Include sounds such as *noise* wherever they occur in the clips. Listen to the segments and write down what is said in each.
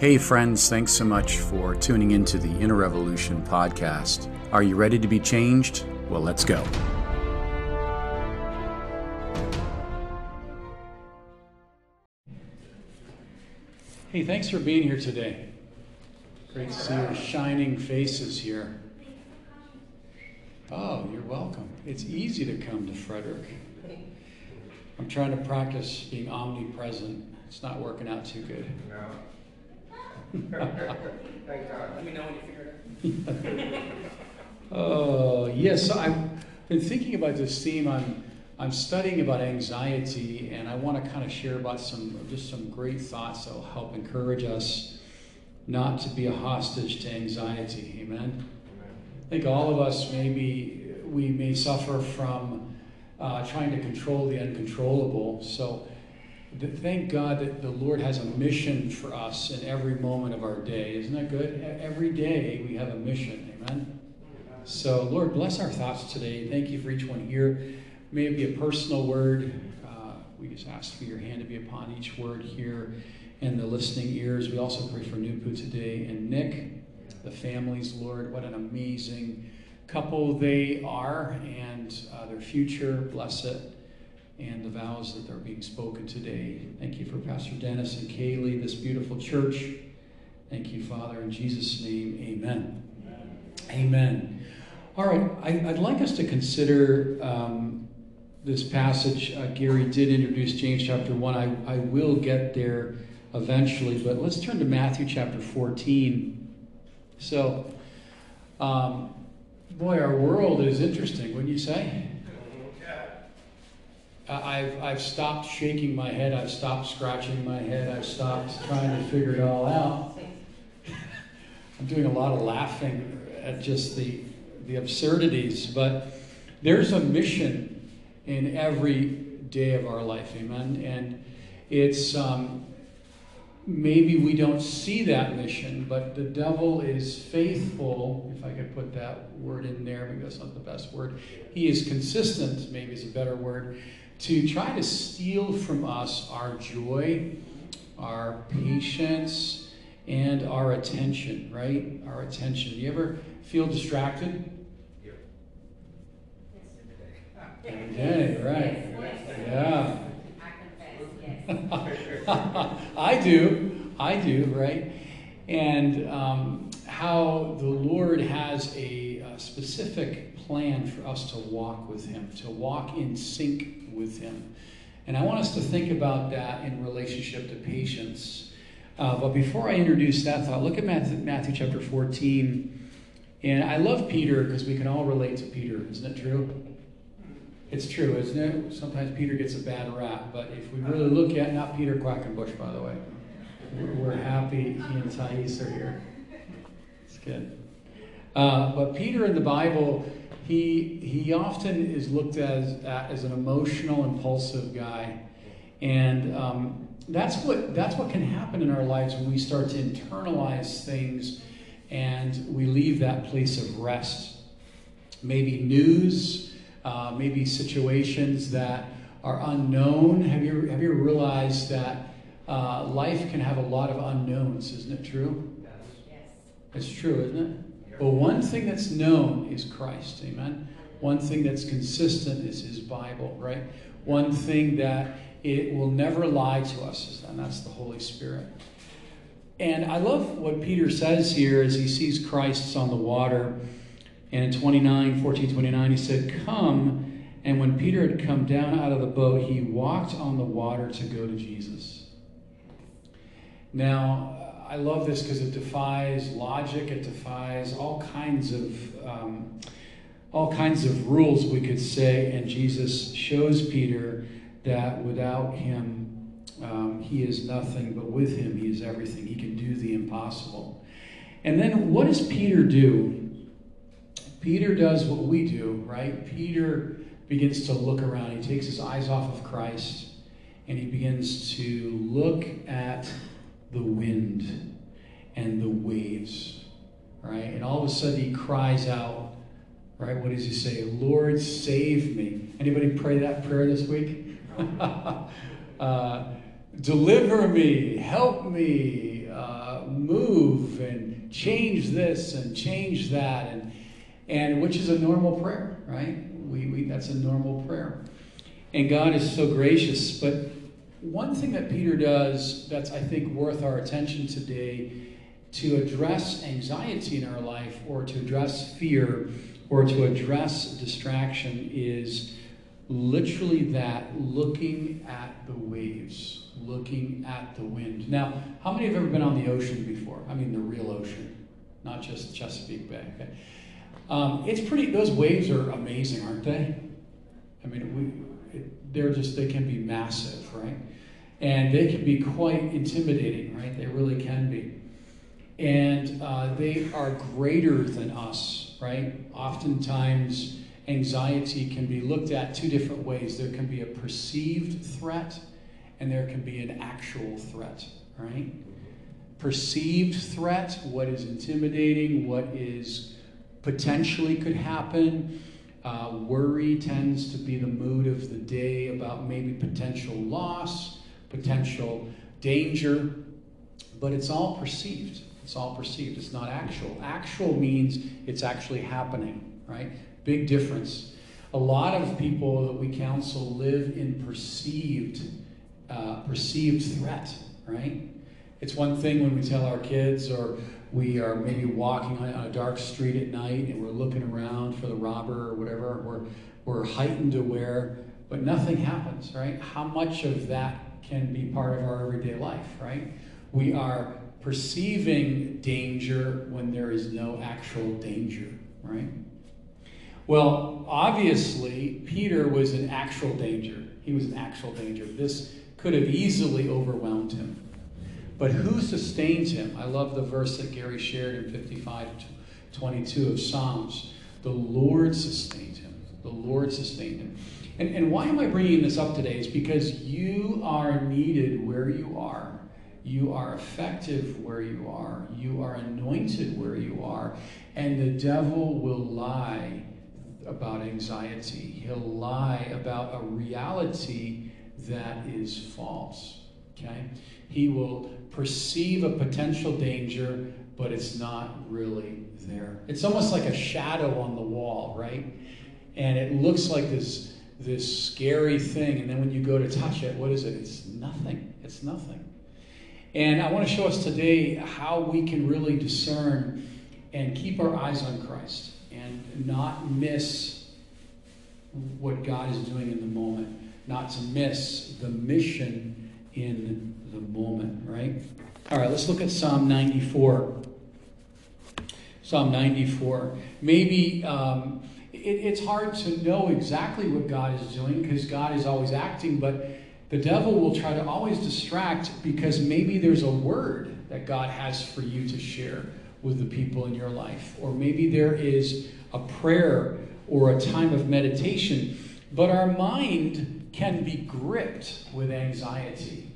Hey, friends, thanks so much for tuning into the Inner Revolution podcast. Are you ready to be changed? Well, let's go. Hey, thanks for being here today. Great to see your shining faces here. Oh, you're welcome. It's easy to come to Frederick. I'm trying to practice being omnipresent. It's not working out too good. No. Thank God. Let me know when you figure it out. Oh, yes. I've been thinking about this theme. I'm, I'm studying about anxiety, and I want to kind of share about some just some great thoughts that will help encourage us not to be a hostage to anxiety. Amen. I think all of us maybe we may suffer from uh, trying to control the uncontrollable. So thank God that the Lord has a mission for us in every moment of our day. Isn't that good? Every day we have a mission. Amen. So Lord, bless our thoughts today. Thank you for each one here. May it be a personal word. Uh, we just ask for your hand to be upon each word here and the listening ears. We also pray for Nupu today and Nick, the families, Lord. What an amazing couple they are and uh, their future. Bless it. And the vows that are being spoken today. Thank you for Pastor Dennis and Kaylee, this beautiful church. Thank you, Father. In Jesus' name, amen. Amen. All right, I, would like us to consider um, this passage. Uh, Gary did introduce James chapter 1. I, I will get there eventually, but let's turn to Matthew chapter 14. So, um, boy, our world is interesting, wouldn't you say? I've, I've stopped shaking my head. I've stopped scratching my head. I've stopped trying to figure it all out. I'm doing a lot of laughing at just the, the absurdities, but there's a mission in every day of our life, amen? And it's um, maybe we don't see that mission, but the devil is faithful, if I could put that word in there, maybe that's not the best word. He is consistent, maybe is a better word, to try to steal from us our joy, our patience, and our attention, right? Our attention. You ever feel distracted? Every day, right? Yeah. *laughs* I do. I do, right? And um, how the Lord has a, a, specific plan for us to walk with Him, to walk in sync with Him. And I want us to think about that in relationship to patience. Uh, but before I introduce that thought, look at Matthew, Matthew chapter 14. And I love Peter because we can all relate to Peter, isn't it true? It's true, isn't it? Sometimes Peter gets a bad rap, but if we really look at, not Peter Quackenbush, by the way, we're, happy he and Thais are here. It's good. Uh, but Peter in the Bible, he, he often is looked as, as an emotional, impulsive guy. And um, that's, what, that's what can happen in our lives when we start to internalize things and we leave that place of rest. Maybe news uh, maybe situations that are unknown. Have you, have you realized that uh, life can have a lot of unknowns? Isn't it true? Yes. It's true, isn't it? But one thing that's known is Christ. Amen. One thing that's consistent is His Bible, right? One thing that it will never lie to us, and that's the Holy Spirit. And I love what Peter says here as he sees Christ on the water. And in 29, 14, 29, he said, Come. And when Peter had come down out of the boat, he walked on the water to go to Jesus. Now, I love this because it defies logic, it defies all kinds of. Um, all kinds of rules we could say, and Jesus shows Peter that without him, um, he is nothing, but with him, he is everything. He can do the impossible. And then what does Peter do? Peter does what we do, right? Peter begins to look around. He takes his eyes off of Christ and he begins to look at the wind and the waves, right? And all of a sudden he cries out, right? What does he say? Lord, save me. Anybody pray that prayer this week? *laughs* uh, deliver me, help me, uh, move and change this and change that, and and which is a normal prayer, right? We, we that's a normal prayer, and God is so gracious. But one thing that Peter does that's I think worth our attention today to address anxiety in our life or to address fear or to address distraction is literally that looking at the waves, looking at the wind. Now, how many have ever been on the ocean before? I mean, the real ocean, not just Chesapeake Bay. Okay? Um, it's pretty, those waves are amazing, aren't they? I mean, we, they're just, they can be massive, right? And they can be quite intimidating, right? They really can be. And uh, they are greater than us, right? Oftentimes, anxiety can be looked at two different ways. There can be a perceived threat, and there can be an actual threat, right? Perceived threat, what is intimidating, what is potentially could happen. Uh, worry tends to be the mood of the day about maybe potential loss, potential danger, but it's all perceived. It's all perceived. It's not actual. Actual means it's actually happening, right? Big difference. A lot of people that we counsel live in perceived, uh, perceived threat, right? It's one thing when we tell our kids, or we are maybe walking on a dark street at night and we're looking around for the robber or whatever. We're, we're heightened aware, but nothing happens, right? How much of that can be part of our everyday life, right? We are perceiving danger when there is no actual danger, right? Well, obviously, Peter was in actual danger. He was in actual danger. This could have easily overwhelmed him. But who sustains him? I love the verse that Gary shared in 55 22 of Psalms. The Lord sustained him. The Lord sustained him. And, and why am I bringing this up today? Is because you are needed where you are. You are effective where you are. You are anointed where you are. And the devil will lie about anxiety. He'll lie about a reality that is false. Okay? He will perceive a potential danger, but it's not really there. It's almost like a shadow on the wall, right? And it looks like this this scary thing, and then when you go to touch it, what is it? It's nothing. It's nothing. And I want to show us today how we can really discern and keep our eyes on Christ and not miss what God is doing in the moment, not to miss the mission in the moment, right? All right, let's look at Psalm 94. Psalm 94. Maybe um, it, it's hard to know exactly what God is doing because God is always acting, but the devil will try to always distract because maybe there's a word that God has for you to share with the people in your life. Or maybe there is a prayer or a time of meditation. But our mind can be gripped with anxiety.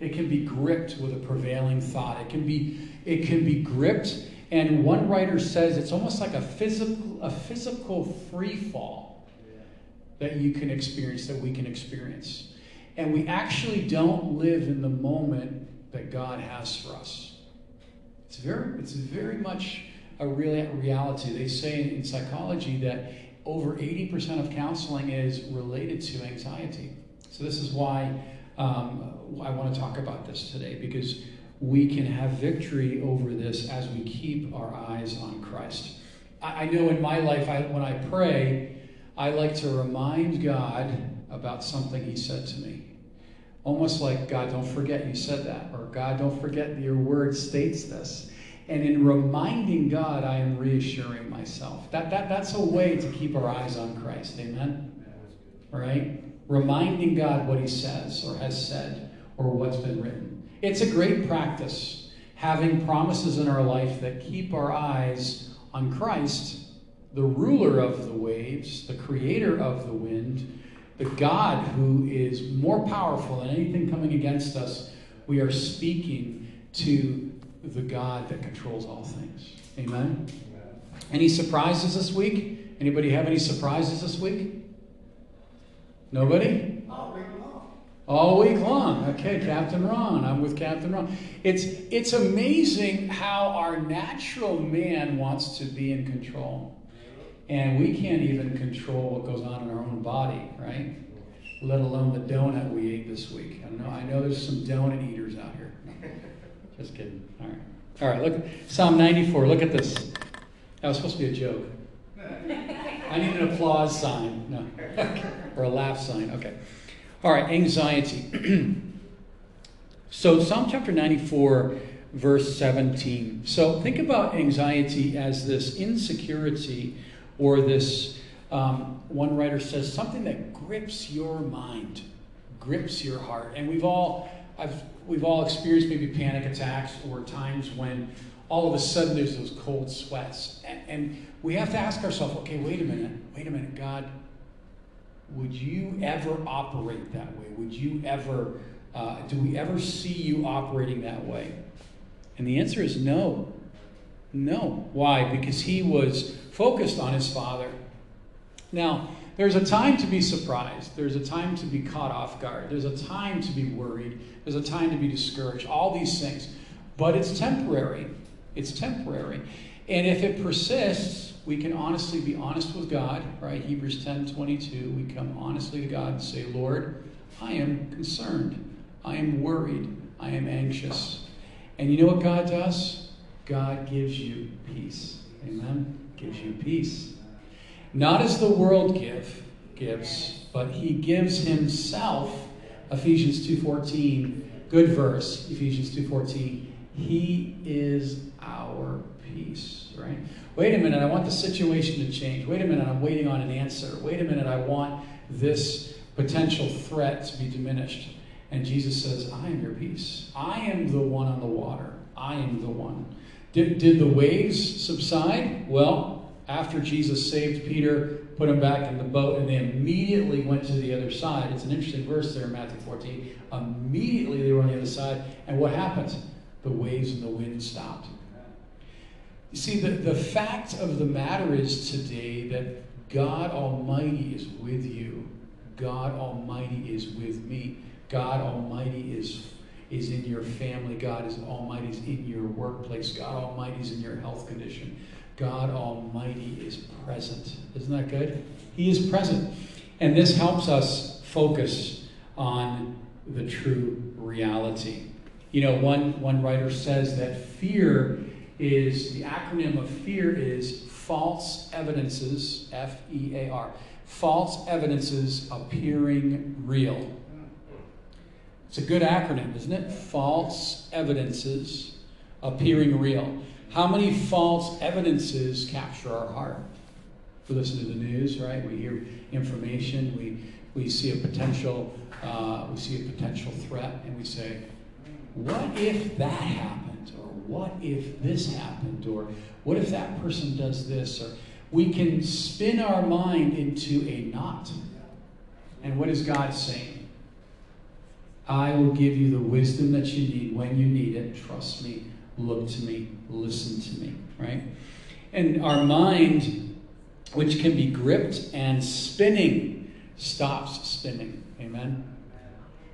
It can be gripped with a prevailing thought. It can be, it can be gripped, and one writer says it's almost like a physical, a physical free fall that you can experience, that we can experience. And we actually don't live in the moment that God has for us. It's very, it's very much a real reality. They say in psychology that over 80% of counseling is related to anxiety. So this is why um, I want to talk about this today because we can have victory over this as we keep our eyes on Christ. I, I know in my life, I, when I pray, I like to remind God about something He said to me. Almost like, God, don't forget you said that, or God, don't forget your word states this. And in reminding God, I am reassuring myself. That, that, that's a way to keep our eyes on Christ. Amen? Right? Reminding God what He says or has said or what's been written. It's a great practice having promises in our life that keep our eyes on Christ, the ruler of the waves, the creator of the wind, the God who is more powerful than anything coming against us, we are speaking to the God that controls all things. Amen? Any surprises this week? Anybody have any surprises this week? Nobody? Oh, All week long. Okay, Captain Ron. I'm with Captain Ron. It's it's amazing how our natural man wants to be in control. And we can't even control what goes on in our own body, right? Let alone the donut we ate this week. I know I know there's some donut eaters out here. Just kidding. All right. All right, look Psalm 94. Look at this. That was supposed to be a joke. I need an applause sign. No. *laughs* or a laugh sign. Okay. All right, anxiety. *clears throat* so, Psalm chapter 94, verse 17. So, think about anxiety as this insecurity or this, um, one writer says, something that grips your mind, grips your heart. And we've all, I've, we've all experienced maybe panic attacks or times when all of a sudden there's those cold sweats. And, and we have to ask ourselves, okay, wait a minute, wait a minute, God, would you ever operate that way? Would you ever, uh, do we ever see you operating that way? And the answer is no. No. Why? Because he was focused on his father. Now, there's a time to be surprised. There's a time to be caught off guard. There's a time to be worried. There's a time to be discouraged. All these things. But it's temporary. It's temporary. And if it persists, we can honestly be honest with God, right? Hebrews 10 22. We come honestly to God and say, Lord, I am concerned. I am worried. I am anxious. And you know what God does? God gives you peace. Amen? Gives you peace. Not as the world give, gives, but he gives himself. Ephesians 2.14, good verse, Ephesians 2.14. He is our peace, right? Wait a minute, I want the situation to change. Wait a minute, I'm waiting on an answer. Wait a minute, I want this potential threat to be diminished. And Jesus says, I am your peace. I am the one on the water. I am the one. Did, did the waves subside? Well, after Jesus saved Peter, put him back in the boat, and they immediately went to the other side. It's an interesting verse there in Matthew 14. Immediately they were on the other side. And what happened? The waves and the wind stopped. You see, the, the fact of the matter is today that God Almighty is with you. God Almighty is with me. God Almighty is, is in your family. God is Almighty is in your workplace. God Almighty is in your health condition. God Almighty is present. Isn't that good? He is present. And this helps us focus on the true reality. You know, one, one writer says that fear is the acronym of fear is false evidences, F E A R, false evidences appearing real. It's a good acronym, isn't it? False evidences appearing real. How many false evidences capture our heart? We listen to the news, right? We hear information. We we see a potential uh, we see a potential threat, and we say, "What if that happened?" Or what if this happened? Or what if that person does this? Or we can spin our mind into a knot. And what is God saying? I will give you the wisdom that you need when you need it. Trust me, look to me, listen to me, right? And our mind, which can be gripped and spinning, stops spinning. Amen?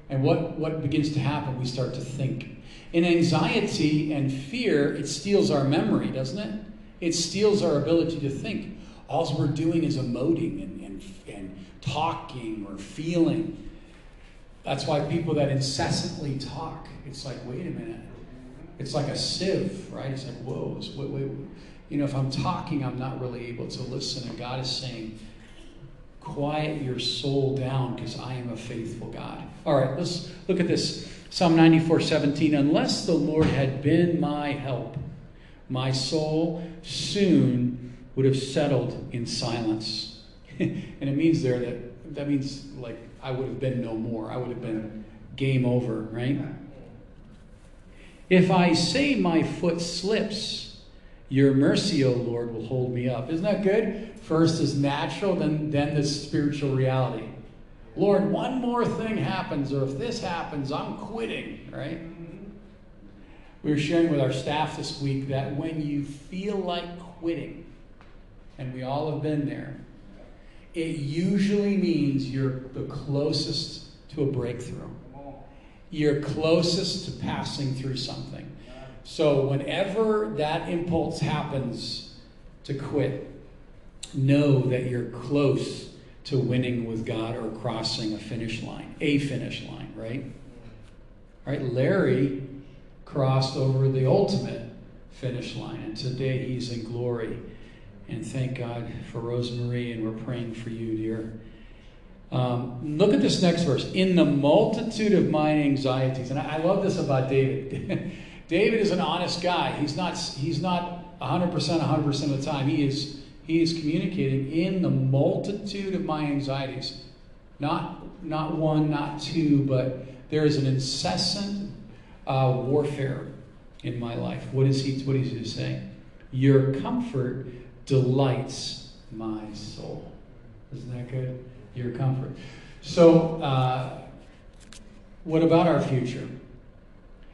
And what, what begins to happen? We start to think in anxiety and fear, it steals our memory, doesn't it? It steals our ability to think. All we're doing is emoting and, and, and talking or feeling. That's why people that incessantly talk, it's like, wait a minute. It's like a sieve, right? It's like, whoa, it's, wait, wait, you know, if I'm talking, I'm not really able to listen. And God is saying, quiet your soul down because I am a faithful God. All right, let's look at this. Psalm 94 17, unless the Lord had been my help, my soul soon would have settled in silence. *laughs* and it means there that that means like I would have been no more. I would have been game over, right? If I say my foot slips, your mercy, O Lord, will hold me up. Isn't that good? First is natural, then, then the spiritual reality. Lord, one more thing happens, or if this happens, I'm quitting, right? We were sharing with our staff this week that when you feel like quitting, and we all have been there, it usually means you're the closest to a breakthrough. You're closest to passing through something. So, whenever that impulse happens to quit, know that you're close to winning with God or crossing a finish line, a finish line, right? Right? Larry crossed over the ultimate finish line, and today he's in glory. And thank God for Rosemarie, and we're praying for you, dear. Um, look at this next verse. In the multitude of my anxieties, and I, I love this about David. *laughs* David is an honest guy. He's not. He's not 100 percent 100 percent of the time. He is. He is communicating in the multitude of my anxieties. Not not one, not two, but there is an incessant uh, warfare in my life. What is he? What is he saying? Your comfort delights my soul. Isn't that good? Your comfort. So, uh, what about our future?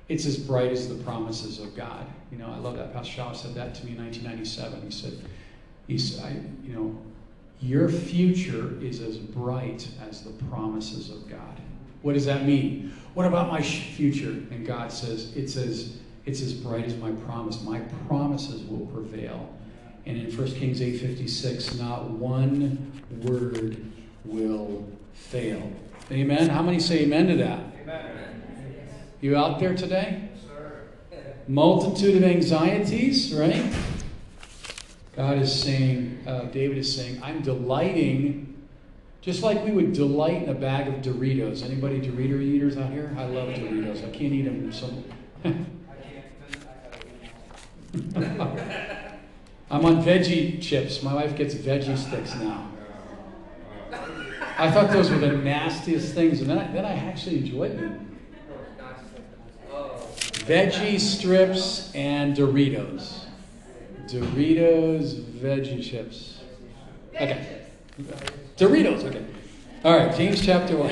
It's as bright as the promises of God. You know, I love that. Pastor Shaw said that to me in 1997. He said, "He's, I, you know, your future is as bright as the promises of God." What does that mean? What about my future? And God says, "It's as it's as bright as my promise. My promises will prevail." And in 1 Kings 8:56, not one word will fail. Amen. How many say amen to that? Amen. You out there today? Sir. *laughs* Multitude of anxieties, right? God is saying, uh, David is saying, I'm delighting, just like we would delight in a bag of Doritos. Anybody Dorito eaters out here? I love Doritos. I can't eat them. So *laughs* *laughs* I'm on veggie chips. My wife gets veggie sticks now. I thought those were the nastiest things, and then I, then I actually enjoyed them. Veggie strips and Doritos. Doritos, veggie chips. Okay. Doritos, okay. All right, James chapter 1.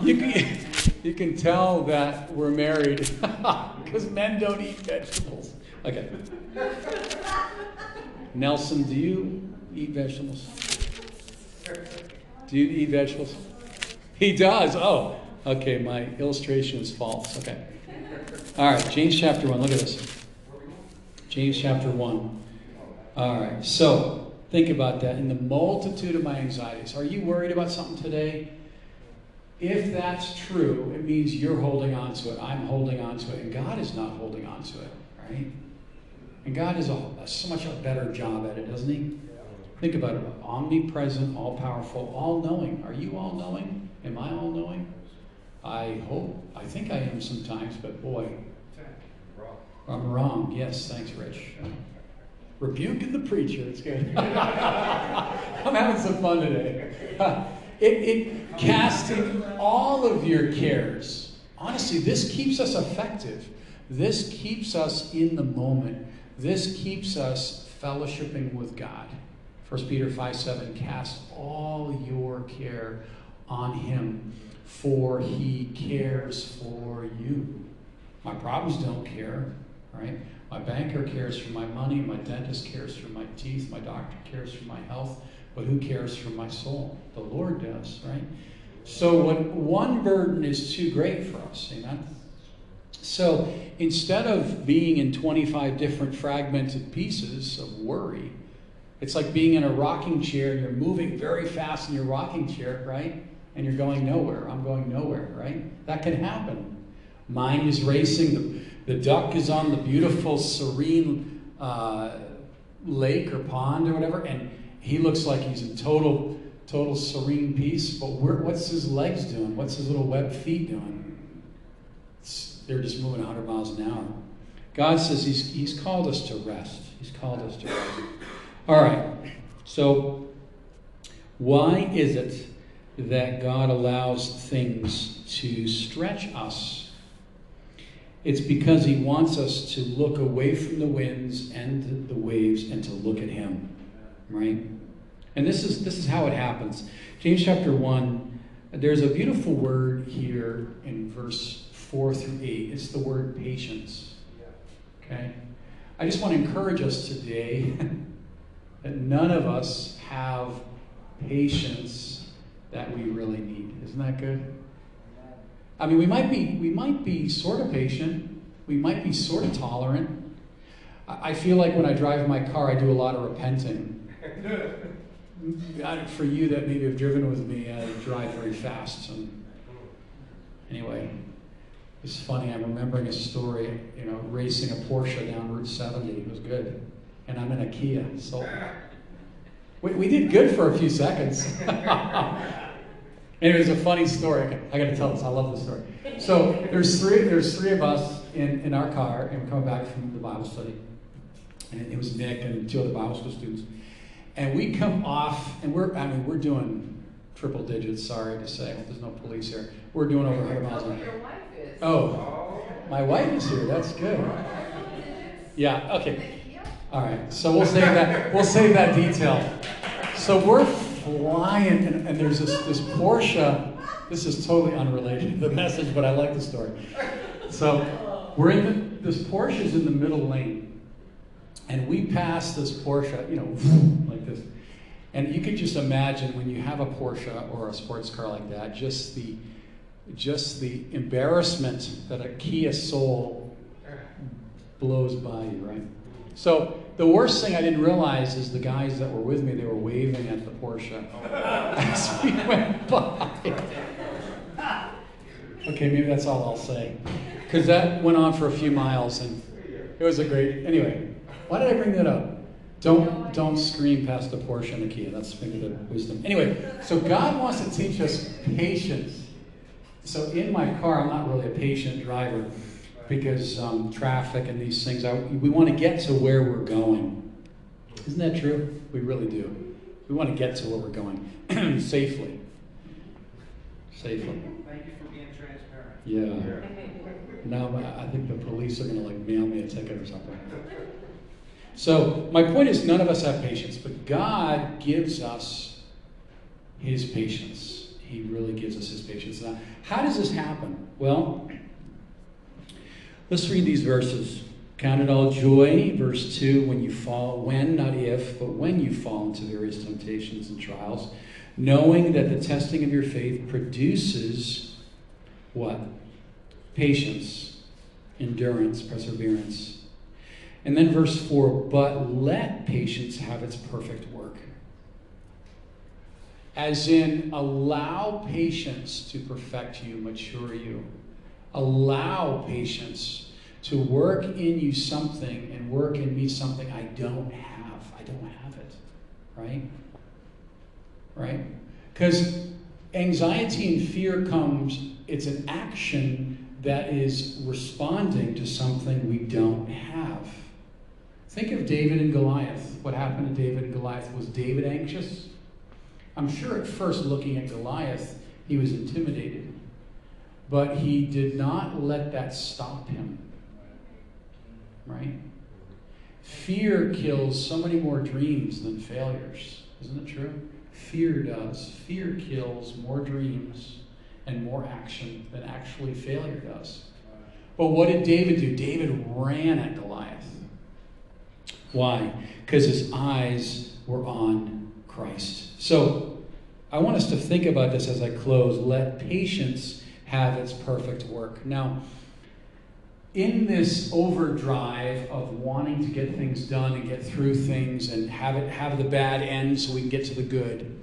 *laughs* you, can, you can tell that we're married *laughs* because men don't eat vegetables. Okay. Nelson, do you eat vegetables? Do you eat vegetables? He does. Oh, okay. My illustration is false. Okay. All right. James chapter 1. Look at this. James chapter 1. All right. So, think about that. In the multitude of my anxieties, are you worried about something today? If that's true, it means you're holding on to it. I'm holding on to it. And God is not holding on to it, right? And God is a, so much a better job at it, doesn't He? Think about it omnipresent, all powerful, all knowing. Are you all knowing? Am I all knowing? I hope, I think I am sometimes, but boy, I'm wrong. Yes, thanks, Rich. Rebuking the preacher. It's good. *laughs* I'm having some fun today. *laughs* It, it casting all of your cares. Honestly, this keeps us effective. This keeps us in the moment. This keeps us fellowshipping with God. 1 Peter 5 7, cast all your care on him, for he cares for you. My problems don't care, right? My banker cares for my money, my dentist cares for my teeth, my doctor cares for my health, but who cares for my soul? The Lord does, right? So when one burden is too great for us, amen? So instead of being in 25 different fragmented pieces of worry, it's like being in a rocking chair and you're moving very fast in your rocking chair, right? And you're going nowhere. I'm going nowhere, right? That can happen. Mind is racing. The, the duck is on the beautiful, serene uh, lake or pond or whatever, and he looks like he's in total, total serene peace. But what's his legs doing? What's his little web feet doing? It's, they're just moving 100 miles an hour. God says he's, he's called us to rest. He's called us to rest. All right. So, why is it that God allows things to stretch us? It's because He wants us to look away from the winds and the waves and to look at Him, right? And this is this is how it happens. James chapter one. There's a beautiful word here in verse four through eight. It's the word patience. Okay. I just want to encourage us today *laughs* that none of us have patience that we really need. Isn't that good? I mean, we might be we might be sort of patient. We might be sort of tolerant. I feel like when I drive my car, I do a lot of repenting. For you that maybe have driven with me, I drive very fast. And anyway, it's funny. I'm remembering a story. You know, racing a Porsche down Route 70. It was good, and I'm in a Kia. So we, we did good for a few seconds. And *laughs* it was a funny story. I got to tell this. I love this story. So there's three. There's three of us in, in our car, and we're coming back from the Bible study. And it was Nick and two other Bible school students. And we come off, and we're. I mean, we're doing triple digits. Sorry to say, there's no police here. We're doing over 100 miles an hour. Oh, my wife is here. That's good. Yeah. Okay. All right. So we'll save that. We'll save that detail. So we're flying, and, and there's this, this Porsche. This is totally unrelated to the message, but I like the story. So we're in the, this Porsche is in the middle lane, and we pass this Porsche, you know, *laughs* like this. And you could just imagine when you have a Porsche or a sports car like that, just the just the embarrassment that a Kia Soul blows by you, right? So the worst thing I didn't realize is the guys that were with me, they were waving at the Porsche *laughs* as we went by. Okay, maybe that's all I'll say. Because that went on for a few miles and it was a great anyway. Why did I bring that up? Don't don't scream past the Porsche and the Kia. That's maybe the wisdom. Anyway, so God wants to teach us patience. So in my car, I'm not really a patient driver because um, traffic and these things, I, we want to get to where we're going. Isn't that true? We really do. We want to get to where we're going *clears throat* safely. Safely. Thank you for being transparent. Yeah. Now I think the police are going to like mail me a ticket or something. So my point is, none of us have patience, but God gives us His patience. He really gives us His patience. Now, how does this happen? Well, Let's read these verses. Count it all joy, verse 2, when you fall, when, not if, but when you fall into various temptations and trials, knowing that the testing of your faith produces what? Patience, endurance, perseverance. And then verse 4, but let patience have its perfect work. As in, allow patience to perfect you, mature you allow patience to work in you something and work in me something I don't have. I don't have it. Right? Right? Because anxiety and fear comes, it's an action that is responding to something we don't have. Think of David and Goliath. What happened to David and Goliath? Was David anxious? I'm sure at first, looking at Goliath, he was intimidated. But he did not let that stop him. Right? Fear kills so many more dreams than failures. Isn't it true? Fear does. Fear kills more dreams and more action than actually failure does. But what did David do? David ran at Goliath. Why? Because his eyes were on Christ. So I want us to think about this as I close. Let patience have its perfect work. Now, in this overdrive of wanting to get things done and get through things and have it have the bad end so we can get to the good,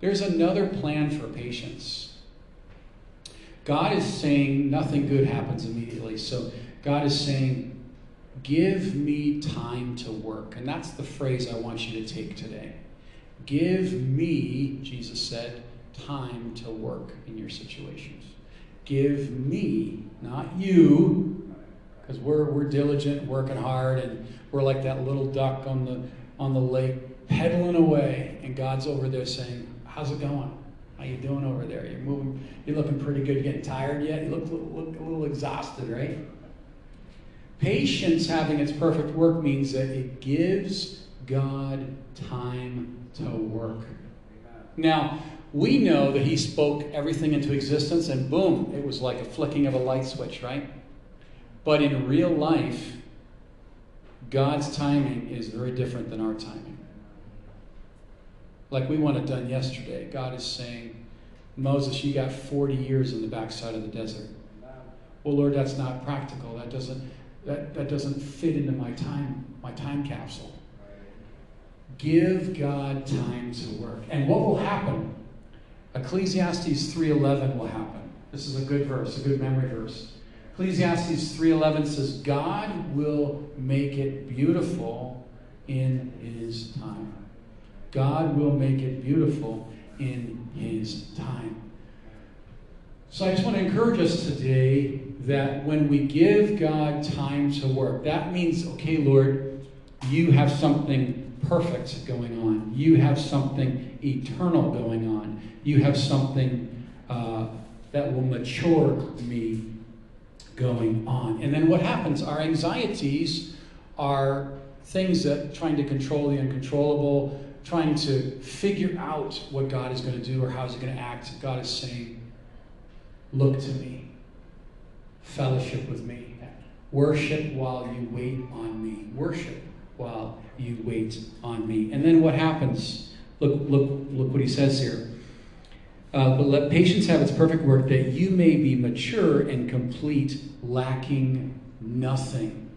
there's another plan for patience. God is saying nothing good happens immediately. So God is saying, Give me time to work. And that's the phrase I want you to take today. Give me, Jesus said, time to work in your situations. Give me, not you, because we're, we're diligent, working hard, and we're like that little duck on the, on the lake pedaling away, and God's over there saying, How's it going? How you doing over there? You're moving, you're looking pretty good. You getting tired yet? You look, look, look a little exhausted, right? Patience having its perfect work means that it gives God time to work. Now, we know that he spoke everything into existence and boom, it was like a flicking of a light switch, right? But in real life, God's timing is very different than our timing. like we want it done yesterday. God is saying, Moses, you got 40 years in the backside of the desert. Well, Lord, that's not practical. That doesn't, that, that doesn't fit into my time, my time capsule. Give God time to work. And what will happen? Ecclesiastes 3:11 will happen. This is a good verse, a good memory verse. Ecclesiastes 3:11 says, "God will make it beautiful in his time." God will make it beautiful in his time. So I just want to encourage us today that when we give God time to work, that means, okay, Lord, you have something perfect going on. You have something eternal going on. You have something uh, that will mature me going on. And then what happens? Our anxieties are things that trying to control the uncontrollable, trying to figure out what God is going to do or how He's going to act. God is saying, Look to me, fellowship with me, worship while you wait on me. Worship while you wait on me. And then what happens? Look, look, look what he says here. Uh, but let patience have its perfect work, that you may be mature and complete, lacking nothing.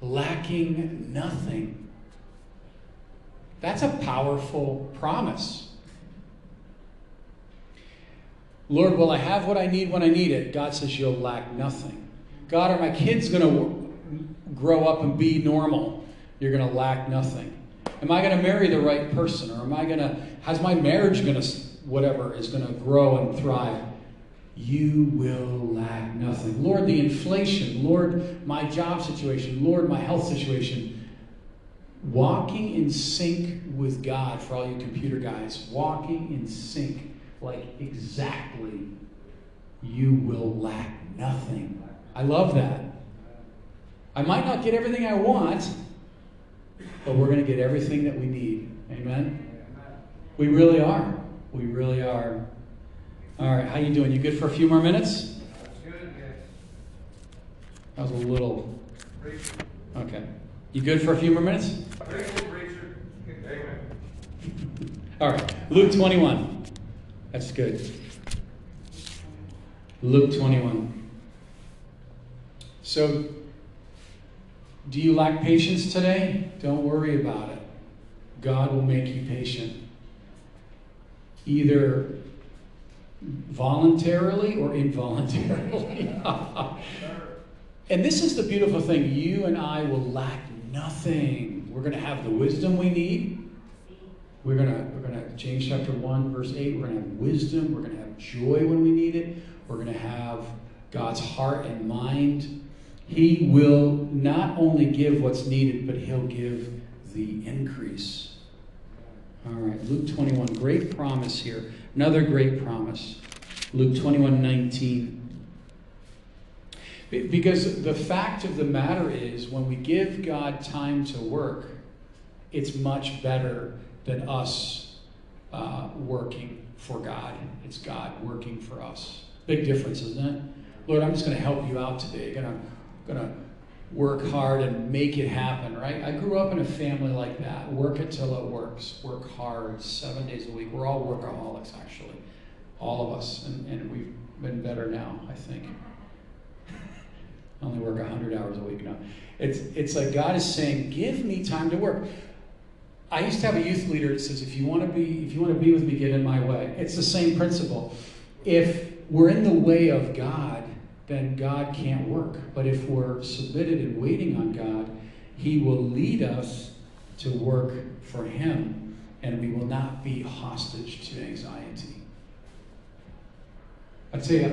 Lacking nothing. That's a powerful promise. Lord, will I have what I need when I need it? God says, You'll lack nothing. God, are my kids going to grow up and be normal? You're going to lack nothing. Am I going to marry the right person? Or am I going to, how's my marriage going to, whatever, is going to grow and thrive? You will lack nothing. Lord, the inflation. Lord, my job situation. Lord, my health situation. Walking in sync with God, for all you computer guys, walking in sync like exactly, you will lack nothing. I love that. I might not get everything I want, but we're going to get everything that we need. Amen. We really are. We really are. All right, how you doing? You good for a few more minutes? That was a little. Okay. You good for a few more minutes? All right. Luke 21. That's good. Luke 21. So, do you lack patience today? Don't worry about it. God will make you patient. Either voluntarily or involuntarily. *laughs* and this is the beautiful thing you and I will lack nothing. We're going to have the wisdom we need. We're gonna we're gonna James chapter one verse eight. We're gonna have wisdom. We're gonna have joy when we need it. We're gonna have God's heart and mind. He will not only give what's needed, but He'll give the increase. All right, Luke 21, great promise here. Another great promise. Luke 21, 19. Because the fact of the matter is, when we give God time to work, it's much better than us uh, working for God. It's God working for us. Big difference, isn't it? Lord, I'm just going to help you out today. Gonna, gonna work hard and make it happen, right? I grew up in a family like that. Work it till it works. Work hard, seven days a week. We're all workaholics, actually, all of us, and, and we've been better now, I think. I only work 100 hours a week now. It's, it's like God is saying, give me time to work. I used to have a youth leader that says, if you want to be, if you want to be with me, get in my way. It's the same principle. If we're in the way of God, then God can't work. But if we're submitted and waiting on God, He will lead us to work for Him, and we will not be hostage to anxiety. I'd say uh,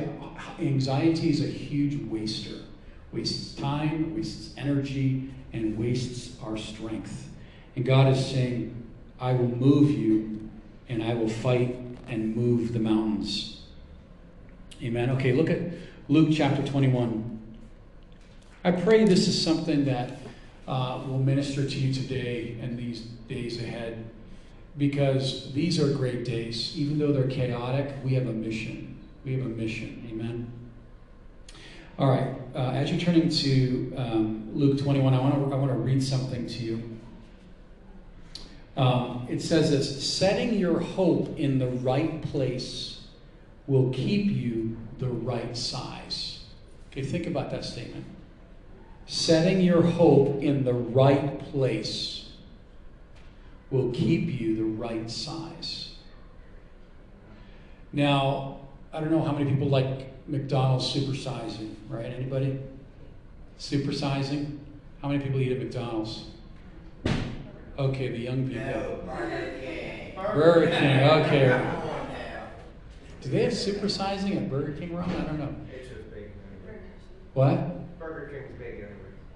anxiety is a huge waster. Wastes time, wastes energy, and wastes our strength. And God is saying, I will move you and I will fight and move the mountains. Amen. Okay, look at Luke chapter 21. I pray this is something that uh, will minister to you today and these days ahead because these are great days. Even though they're chaotic, we have a mission. We have a mission. Amen. All right, uh, as you're turning to um, Luke 21, I want to I want to read something to you. Um, it says this setting your hope in the right place will keep you the right size. Okay, think about that statement. Setting your hope in the right place will keep you the right size. Now, I don't know how many people like McDonald's supersizing, right? Anybody? Supersizing? How many people eat at McDonald's? Okay, the young people. No, Burger King. Burger King, okay. Come on now. Do they have supersizing at Burger King, Ron? I don't know. It's just anyway. What? Burger King's big anyway.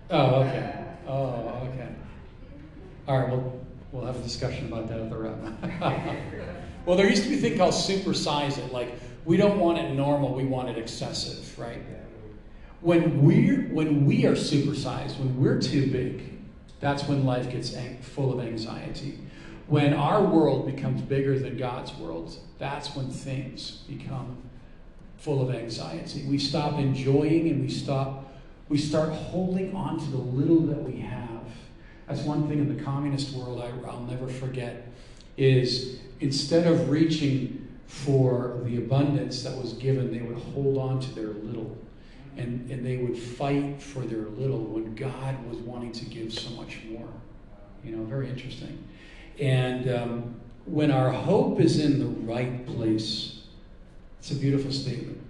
Oh, okay. Oh, okay. All right, we'll, we'll have a discussion about that at the wrap. *laughs* well, there used to be a thing called supersize it. Like, we don't want it normal, we want it excessive, right? When we're when we are supersized, when we're too big, that's when life gets ang- full of anxiety. When our world becomes bigger than God's world, that's when things become full of anxiety. We stop enjoying and we stop we start holding on to the little that we have. That's one thing in the communist world I, I'll never forget is instead of reaching for the abundance that was given, they would hold on to their little and, and they would fight for their little when God was wanting to give so much more. You know, very interesting. And um, when our hope is in the right place, it's a beautiful statement,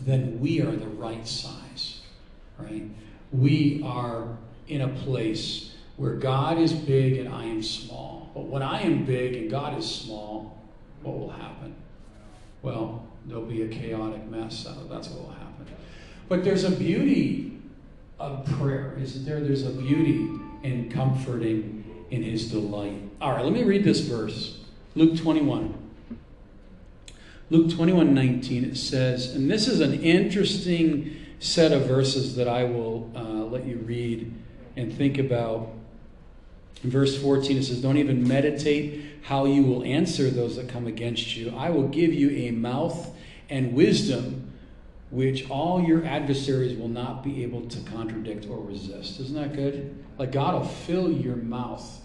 then we are the right size, right? We are in a place where God is big and I am small. But when I am big and God is small, what will happen? Well, there'll be a chaotic mess. That's what will happen. But there's a beauty of prayer, isn't there? There's a beauty in comforting in his delight. All right, let me read this verse. Luke 21. Luke 21 19, it says, and this is an interesting set of verses that I will uh, let you read and think about. In verse 14, it says, Don't even meditate how you will answer those that come against you. I will give you a mouth and wisdom which all your adversaries will not be able to contradict or resist. Isn't that good? Like God will fill your mouth,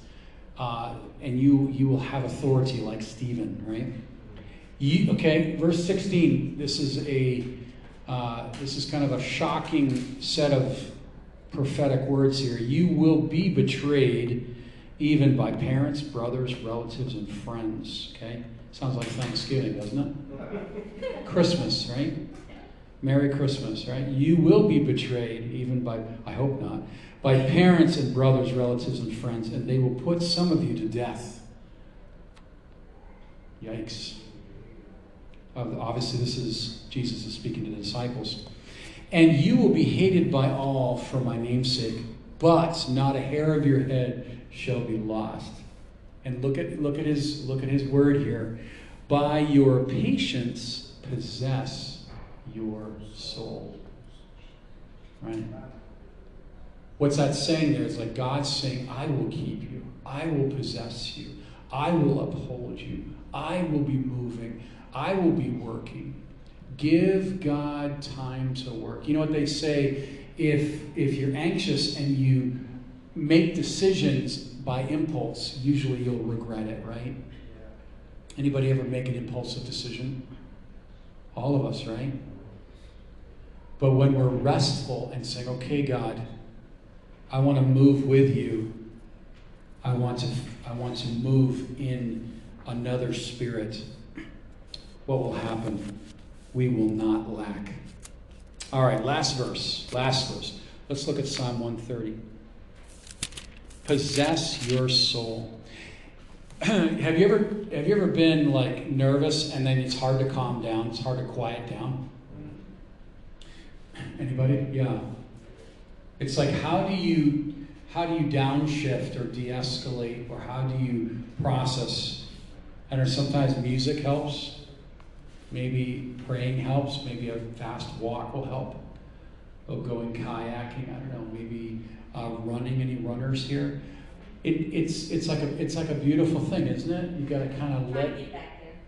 uh, and you you will have authority like Stephen, right? You, okay, verse sixteen. This is a uh, this is kind of a shocking set of prophetic words here. You will be betrayed even by parents, brothers, relatives, and friends. Okay, sounds like Thanksgiving, doesn't it? *laughs* Christmas, right? Merry Christmas, right? You will be betrayed, even by, I hope not, by parents and brothers, relatives, and friends, and they will put some of you to death. Yikes. Uh, obviously, this is Jesus is speaking to the disciples. And you will be hated by all for my name's sake, but not a hair of your head shall be lost. And look at look at his look at his word here. By your patience possess your soul. Right? What's that saying there? It's like God's saying, I will keep you, I will possess you, I will uphold you, I will be moving, I will be working. Give God time to work. You know what they say? If if you're anxious and you make decisions by impulse, usually you'll regret it, right? Anybody ever make an impulsive decision? All of us, right? But when we're restful and saying, okay, God, I want to move with you, I want to, I want to move in another spirit, what will happen? We will not lack. All right, last verse. Last verse. Let's look at Psalm 130. Possess your soul. *clears throat* have you ever have you ever been like nervous and then it's hard to calm down, it's hard to quiet down? Mm. Anybody? Yeah. It's like how do you how do you downshift or de-escalate or how do you process? And sometimes music helps. Maybe praying helps. Maybe a fast walk will help. Or going kayaking. I don't know. Maybe uh, running. Any runners here? It, it's it's like a it's like a beautiful thing, isn't it? You got to kind of let.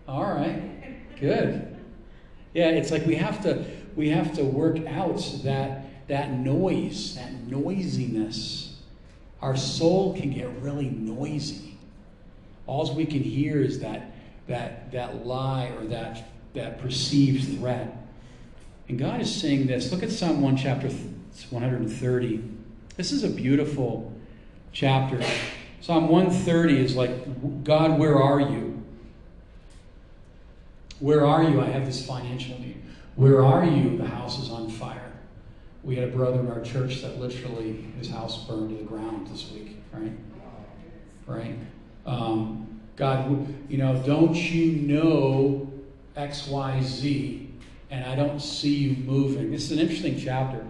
All right. Good. Yeah, it's like we have to we have to work out that, that noise, that noisiness. Our soul can get really noisy. All we can hear is that that that lie or that that perceived threat. And God is saying this. Look at Psalm 1 chapter 130. This is a beautiful chapter. Psalm 130 is like, God, where are you? Where are you? I have this financial need. Where are you? The house is on fire. We had a brother in our church that literally his house burned to the ground this week, right? Right? Um, God, you know, don't you know X, Y, Z, and I don't see you moving? This is an interesting chapter.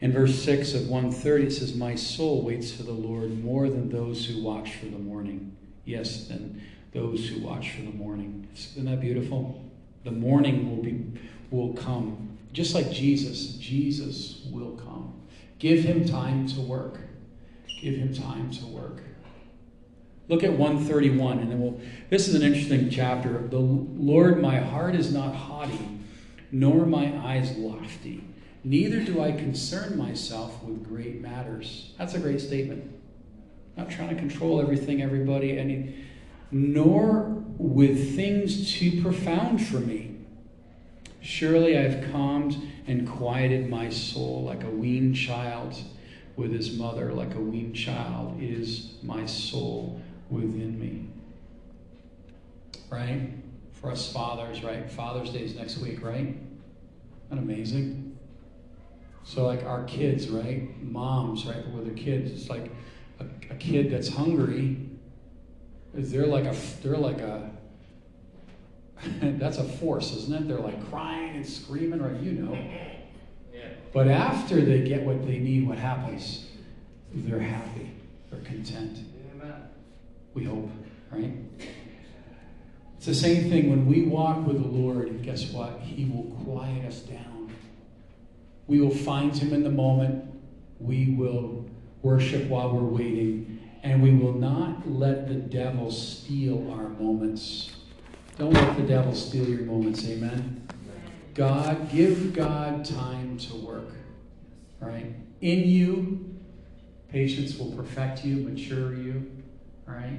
In verse 6 of 130, it says, My soul waits for the Lord more than those who watch for the morning. Yes, than those who watch for the morning. Isn't that beautiful? The morning will be will come. Just like Jesus, Jesus will come. Give him time to work. Give him time to work. Look at 131, and then we'll. This is an interesting chapter. The Lord, my heart is not haughty, nor my eyes lofty. Neither do I concern myself with great matters. That's a great statement. Not trying to control everything, everybody, any, nor with things too profound for me. Surely I have calmed and quieted my soul like a weaned child with his mother, like a weaned child is my soul within me. Right? For us fathers, right? Father's Day is next week, right? That amazing? So, like our kids, right? Moms, right? With their kids, it's like a, a kid that's hungry. They're like a, they're like a, *laughs* that's a force, isn't it? They're like crying and screaming, right? You know. *laughs* But after they get what they need, what happens? They're happy. They're content. Amen. We hope, right? It's the same thing when we walk with the Lord, guess what? He will quiet us down. We will find Him in the moment. We will worship while we're waiting. And we will not let the devil steal our moments. Don't let the devil steal your moments. Amen. God, give God time to work. Right? In you, patience will perfect you, mature you. Right?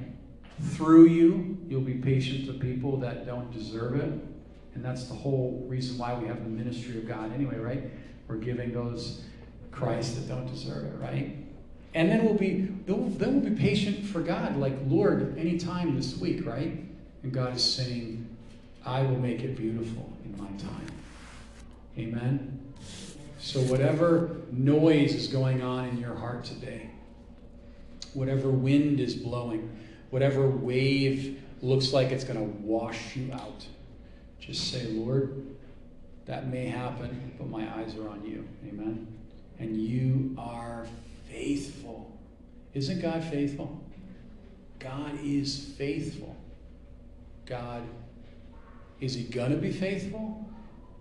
Through you, you'll be patient to people that don't deserve it. And that's the whole reason why we have the ministry of God anyway, right? We're giving those Christ that don't deserve it, right? And then we'll be then we'll be patient for God, like Lord, anytime this week, right? And God is saying, I will make it beautiful in my time. Amen. So whatever noise is going on in your heart today, whatever wind is blowing, whatever wave looks like it's going to wash you out, just say, Lord, that may happen, but my eyes are on you. Amen. And you are faithful. Isn't God faithful? God is faithful. God, is he going to be faithful?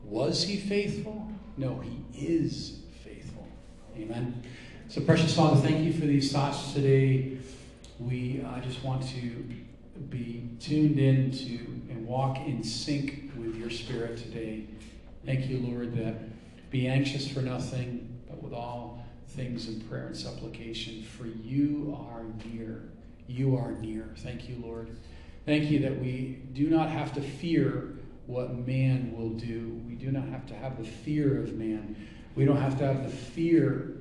Was he faithful? No, he is faithful. Amen. So, precious Father, thank you for these thoughts today. We uh, just want to be tuned in to and walk in sync with your spirit today. Thank you, Lord, that be anxious for nothing, but with all things in prayer and supplication, for you are near. You are near. Thank you, Lord. Thank you that we do not have to fear what man will do. We do not have to have the fear of man. We don't have to have the fear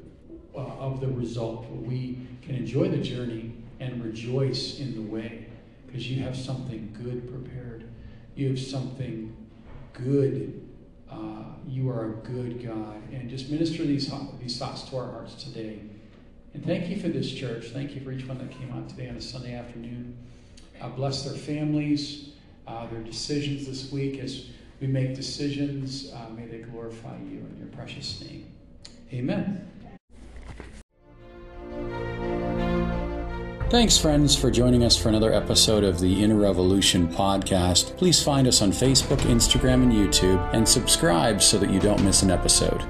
uh, of the result, but we can enjoy the journey and rejoice in the way because you have something good prepared. You have something good. Uh, you are a good God. And just minister these, these thoughts to our hearts today. And thank you for this church. Thank you for each one that came out today on a Sunday afternoon. Uh, bless their families, uh, their decisions this week as we make decisions. Uh, may they glorify you in your precious name. Amen. Thanks, friends, for joining us for another episode of the Inner Revolution podcast. Please find us on Facebook, Instagram, and YouTube, and subscribe so that you don't miss an episode.